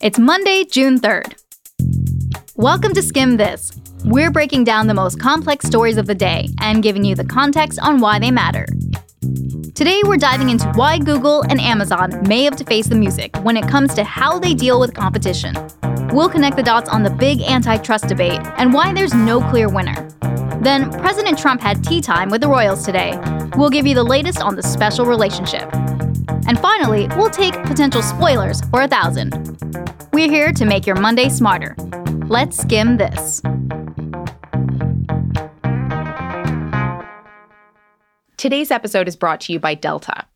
It's Monday, June 3rd. Welcome to Skimm This. We're breaking down the most complex stories of the day and giving you the context on why they matter. Today, we're diving into why Google and Amazon may have to face the music when it comes to how they deal with competition. We'll connect the dots on the big antitrust debate and why there's no clear winner. Then, President Trump had tea time with the royals today. We'll give you the latest on the special relationship. And finally, we'll take potential spoilers for a thousand. We're here to make your Monday smarter. Let's skim this. Today's episode is brought to you by Delta.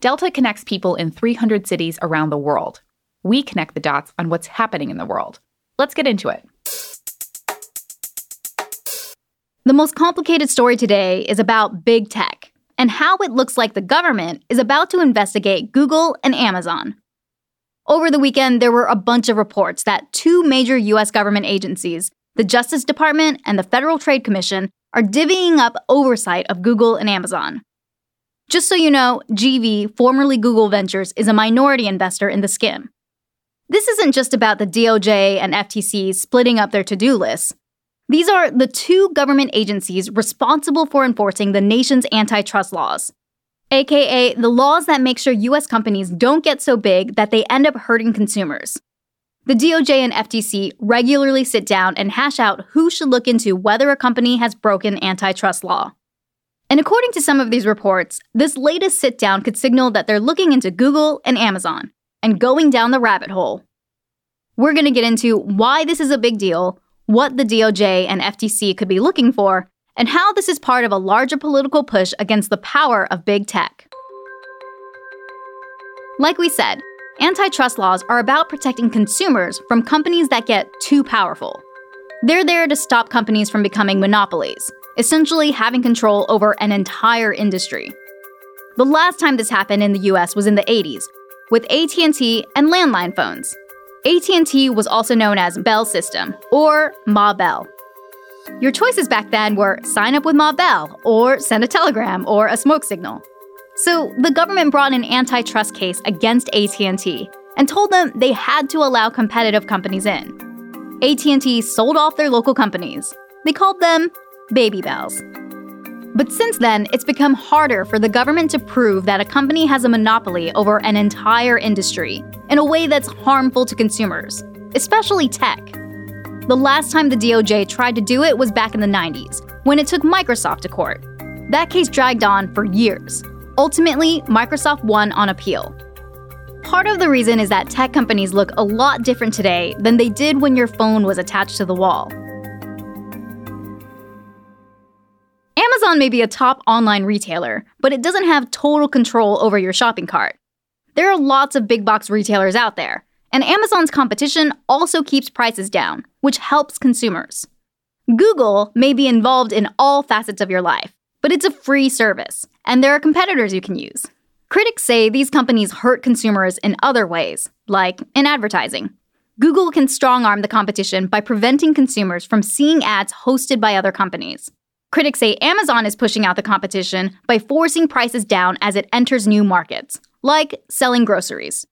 Delta connects people in 300 cities around the world. We connect the dots on what's happening in the world. Let's get into it. The most complicated story today is about big tech and how it looks like the government is about to investigate Google and Amazon. Over the weekend, there were a bunch of reports that two major US government agencies, the Justice Department and the Federal Trade Commission, are divvying up oversight of Google and Amazon. Just so you know, GV, formerly Google Ventures, is a minority investor in the Skimm. This isn't just about the DOJ and FTC splitting up their to do lists. These are the two government agencies responsible for enforcing the nation's antitrust laws, aka the laws that make sure US companies don't get so big that they end up hurting consumers. The DOJ and FTC regularly sit down and hash out who should look into whether a company has broken antitrust law. And according to some of these reports, this latest sit down could signal that they're looking into Google and Amazon and going down the rabbit hole. We're going to get into why this is a big deal, what the DOJ and FTC could be looking for, and how this is part of a larger political push against the power of big tech. Like we said, antitrust laws are about protecting consumers from companies that get too powerful. They're there to stop companies from becoming monopolies, essentially having control over an entire industry. The last time this happened in the US was in the 80s with AT&T and landline phones. AT&T was also known as Bell System, or Ma Bell. Your choices back then were sign up with Ma Bell, or send a telegram, or a smoke signal. So the government brought an antitrust case against AT&T and told them they had to allow competitive companies in. AT&T sold off their local companies. They called them baby bells. But since then, it's become harder for the government to prove that a company has a monopoly over an entire industry in a way that's harmful to consumers, especially tech. The last time the DOJ tried to do it was back in the 90s, when it took Microsoft to court. That case dragged on for years. Ultimately, Microsoft won on appeal. Part of the reason is that tech companies look a lot different today than they did when your phone was attached to the wall. Amazon may be a top online retailer, but it doesn't have total control over your shopping cart. There are lots of big box retailers out there, and Amazon's competition also keeps prices down, which helps consumers. Google may be involved in all facets of your life, but it's a free service, and there are competitors you can use. Critics say these companies hurt consumers in other ways, like in advertising. Google can strong arm the competition by preventing consumers from seeing ads hosted by other companies. Critics say Amazon is pushing out the competition by forcing prices down as it enters new markets, like selling groceries.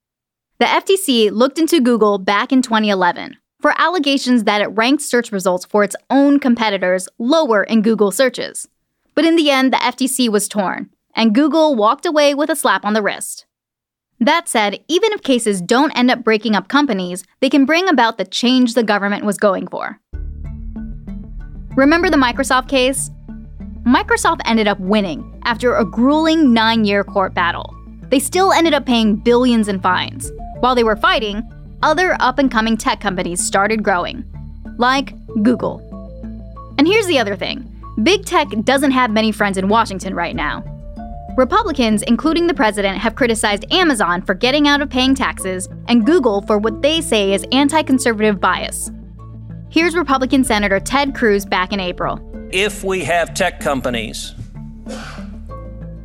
The FTC looked into Google back in 2011 for allegations that it ranked search results for its own competitors lower in Google searches. But in the end, the FTC was torn, and Google walked away with a slap on the wrist. That said, even if cases don't end up breaking up companies, they can bring about the change the government was going for. Remember the Microsoft case? Microsoft ended up winning after a grueling nine year court battle. They still ended up paying billions in fines. While they were fighting, other up and coming tech companies started growing, like Google. And here's the other thing big tech doesn't have many friends in Washington right now. Republicans, including the president, have criticized Amazon for getting out of paying taxes and Google for what they say is anti conservative bias. Here's Republican Senator Ted Cruz back in April if we have tech companies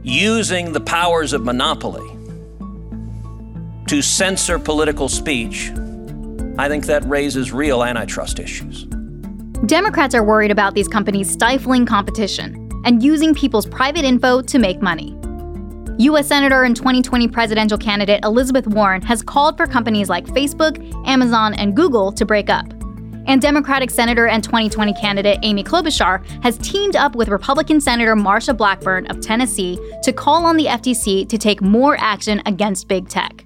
using the powers of monopoly to censor political speech, I think that raises real antitrust issues. Democrats are worried about these companies stifling competition and using people's private info to make money. U.S. Senator and 2020 presidential candidate Elizabeth Warren has called for companies like Facebook, Amazon, and Google to break up. And Democratic Senator and 2020 candidate Amy Klobuchar has teamed up with Republican Senator Marsha Blackburn of Tennessee to call on the FTC to take more action against big tech.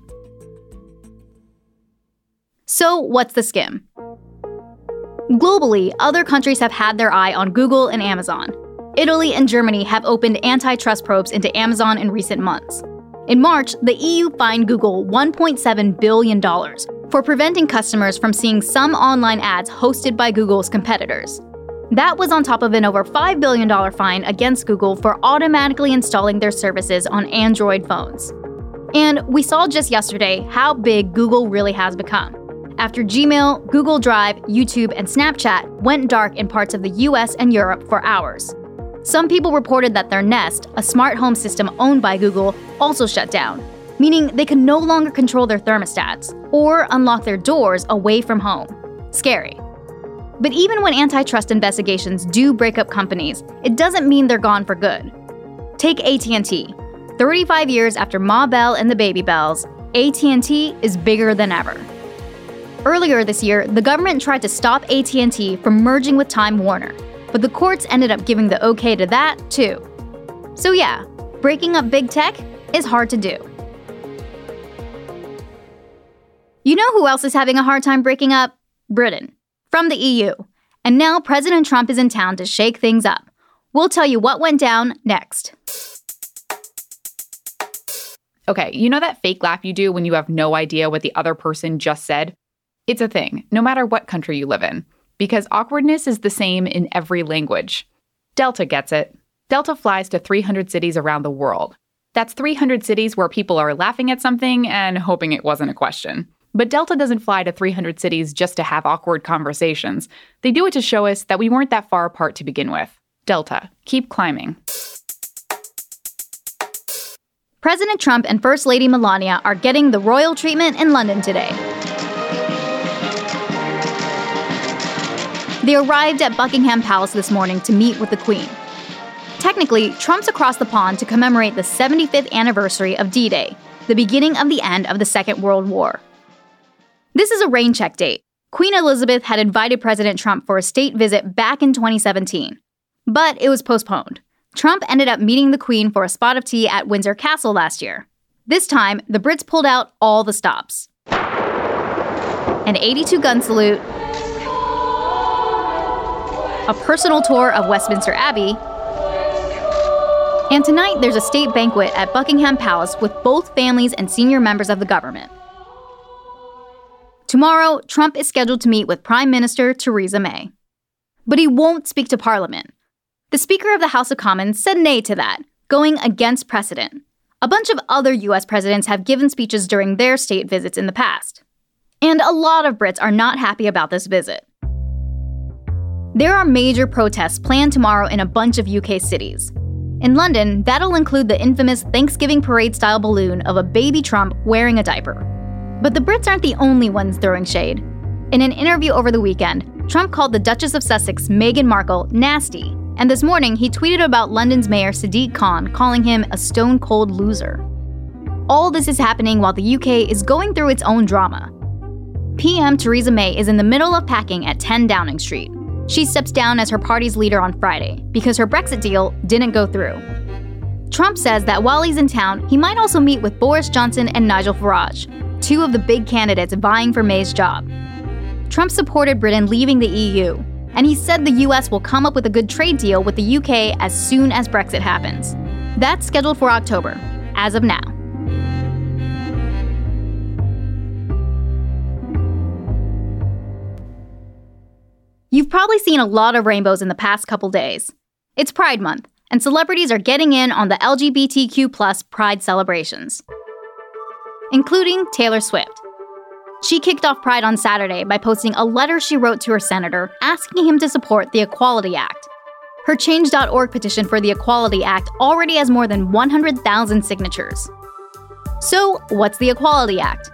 So, what's the Skimm? Globally, other countries have had their eye on Google and Amazon. Italy and Germany have opened antitrust probes into Amazon in recent months. In March, the EU fined Google $1.7 billion for preventing customers from seeing some online ads hosted by Google's competitors. That was on top of an over $5 billion fine against Google for automatically installing their services on Android phones. And we saw just yesterday how big Google really has become. After Gmail, Google Drive, YouTube, and Snapchat went dark in parts of the US and Europe for hours. Some people reported that their Nest, a smart home system owned by Google, also shut down, meaning they could no longer control their thermostats or unlock their doors away from home. Scary. But even when antitrust investigations do break up companies, it doesn't mean they're gone for good. Take AT&T. 35 years after Ma Bell and the Baby Bells, AT&T is bigger than ever. Earlier this year, the government tried to stop AT&T from merging with Time Warner, but the courts ended up giving the okay to that, too. So, yeah, breaking up big tech is hard to do. You know who else is having a hard time breaking up? Britain, from the EU. And now President Trump is in town to shake things up. We'll tell you what went down next. Okay, you know that fake laugh you do when you have no idea what the other person just said? It's a thing, no matter what country you live in because awkwardness is the same in every language. Delta gets it. Delta flies to 300 cities around the world. That's 300 cities where people are laughing at something and hoping it wasn't a question. But Delta doesn't fly to 300 cities just to have awkward conversations. They do it to show us that we weren't that far apart to begin with. Delta, keep climbing. President Trump and First Lady Melania are getting the royal treatment in London today. They arrived at Buckingham Palace this morning to meet with the Queen. Technically, Trump's across the pond to commemorate the 75th anniversary of D Day, the beginning of the end of the Second World War. This is a rain check date. Queen Elizabeth had invited President Trump for a state visit back in 2017, but it was postponed. Trump ended up meeting the Queen for a spot of tea at Windsor Castle last year. This time, the Brits pulled out all the stops. An 82 gun salute, a personal tour of Westminster Abbey, and tonight there's a state banquet at Buckingham Palace with both families and senior members of the government. Tomorrow, Trump is scheduled to meet with Prime Minister Theresa May. But he won't speak to Parliament. The Speaker of the House of Commons said nay to that, going against precedent. A bunch of other US presidents have given speeches during their state visits in the past. And a lot of Brits are not happy about this visit. There are major protests planned tomorrow in a bunch of UK cities. In London, that'll include the infamous Thanksgiving parade style balloon of a baby Trump wearing a diaper. But the Brits aren't the only ones throwing shade. In an interview over the weekend, Trump called the Duchess of Sussex, Meghan Markle, nasty, and this morning he tweeted about London's Mayor Sadiq Khan calling him a stone cold loser. All this is happening while the UK is going through its own drama. PM Theresa May is in the middle of packing at 10 Downing Street, she steps down as her party's leader on Friday because her Brexit deal didn't go through. Trump says that while he's in town, he might also meet with Boris Johnson and Nigel Farage, two of the big candidates vying for May's job. Trump supported Britain leaving the EU, and he said the US will come up with a good trade deal with the UK as soon as Brexit happens. That's scheduled for October, as of now. You've probably seen a lot of rainbows in the past couple days. It's Pride Month, and celebrities are getting in on the LGBTQ Pride celebrations, including Taylor Swift. She kicked off Pride on Saturday by posting a letter she wrote to her senator asking him to support the Equality Act. Her Change.org petition for the Equality Act already has more than 100,000 signatures. So, what's the Equality Act?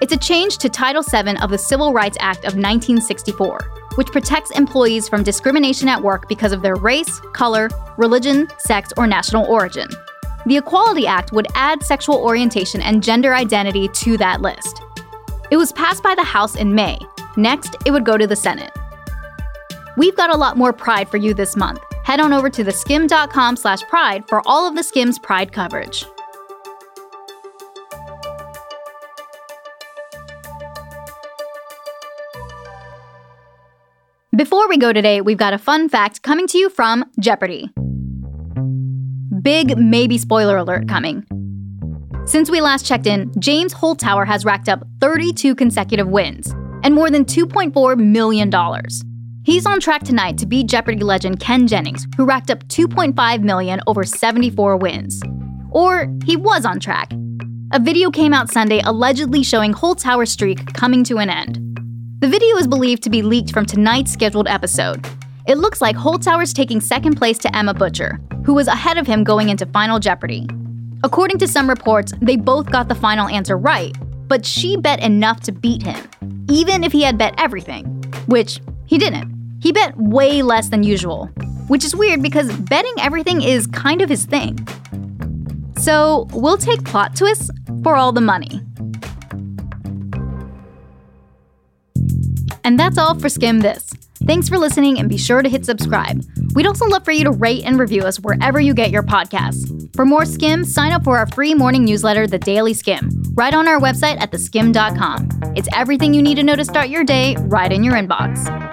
It's a change to Title VII of the Civil Rights Act of 1964 which protects employees from discrimination at work because of their race, color, religion, sex, or national origin. the Equality Act would add sexual orientation and gender identity to that list. It was passed by the House in May. Next, it would go to the Senate. We've got a lot more Pride for you this month. Head on over to theskimm.com slash pride for all of the Skimm's Pride coverage. Before we go today, we've got a fun fact coming to you from Jeopardy! Big maybe spoiler alert coming. Since we last checked in, James Holzhauer has racked up 32 consecutive wins and more than $2.4 million. He's on track tonight to beat Jeopardy legend Ken Jennings, who racked up 2.5 million over 74 wins. Or he was on track. A video came out Sunday allegedly showing Holzhauer's streak coming to an end. The video is believed to be leaked from tonight's scheduled episode. It looks like Holzhauer's taking second place to Emma Boettcher, who was ahead of him going into Final Jeopardy. According to some reports, they both got the final answer right, but she bet enough to beat him, even if he had bet everything, which he didn't. He bet way less than usual, which is weird because betting everything is kind of his thing. So we'll take plot twists for all the money. And that's all for Skimm This. Thanks for listening and be sure to hit subscribe. We'd also love for you to rate and review us wherever you get your podcasts. For more Skimm, sign up for our free morning newsletter, The Daily Skimm, right on our website at theskimm.com. It's everything you need to know to start your day right in your inbox.